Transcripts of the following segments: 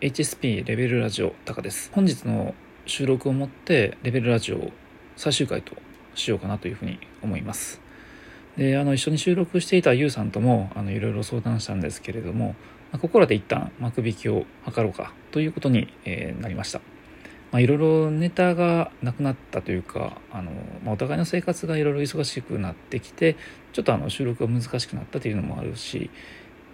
HSP レベルラジオタカです。本日の収録をもってレベルラジオ最終回としようかなというふうに思います。であの一緒に収録していたゆうさんともいろいろ相談したんですけれども、まあ、ここらで一旦幕引きを図ろうかということに、えー、なりました、いろいろネタがなくなったというかあの、まあ、お互いの生活がいろいろ忙しくなってきてちょっとあの収録が難しくなったというのもあるし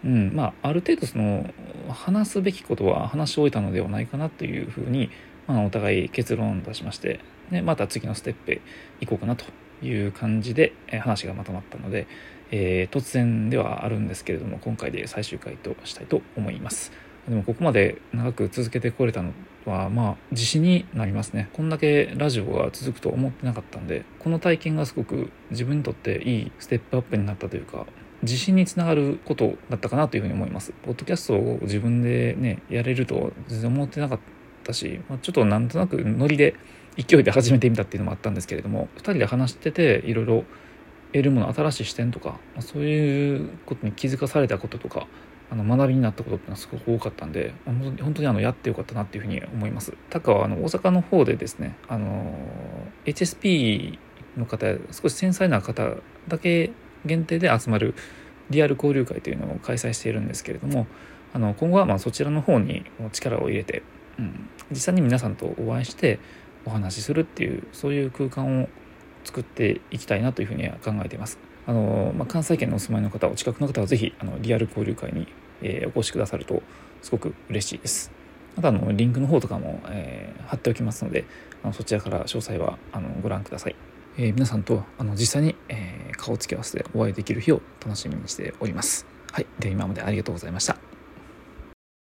うん。まあ、ある程度その話すべきことは話し終えたのではないかなというふうに、まあ、お互い結論を出しまして、でまた次のステップへ行こうかなという感じで話がまとまったので、えー、突然ではあるんですけれども今回で最終回としたいと思います。でもここまで長く続けてこれたのはまあ自信になりますね。こんだけラジオが続くと思ってなかったんでこの体験がすごく自分にとっていいステップアップになったというか自信につながることだったかなというふうに思います。ポッドキャストを自分でね、やれると全然思ってなかったし、まあ、ちょっとなんとなくノリで勢いで始めてみたっていうのもあったんですけれども、2人で話してていろいろ得るもの、新しい視点とか、まあ、そういうことに気づかされたこととか、あの学びになったことってのはすごく多かったんで、本当にあのやってよかったなっていうふうに思います。タカはあの大阪の方でですね、あの、HSP の方、少し繊細な方だけ限定で集まるリアル交流会というのを開催しているんですけれどもあの今後はまそちらの方に力を入れて、うん、実際に皆さんとお会いしてお話しするっていうそういう空間を作っていきたいなというふうには考えています。あのまあ、関西圏のお住まいの方お近くの方はぜひあのリアル交流会に、えー、お越しくださるとすごく嬉しいです。またあのリンクの方とかも、えー、貼っておきますのであのそちらから詳細はあのご覧ください。えー、皆さんとあの実際に、え、顔つき合わせでお会いできる日を楽しみにしております。はい。では今までありがとうございました。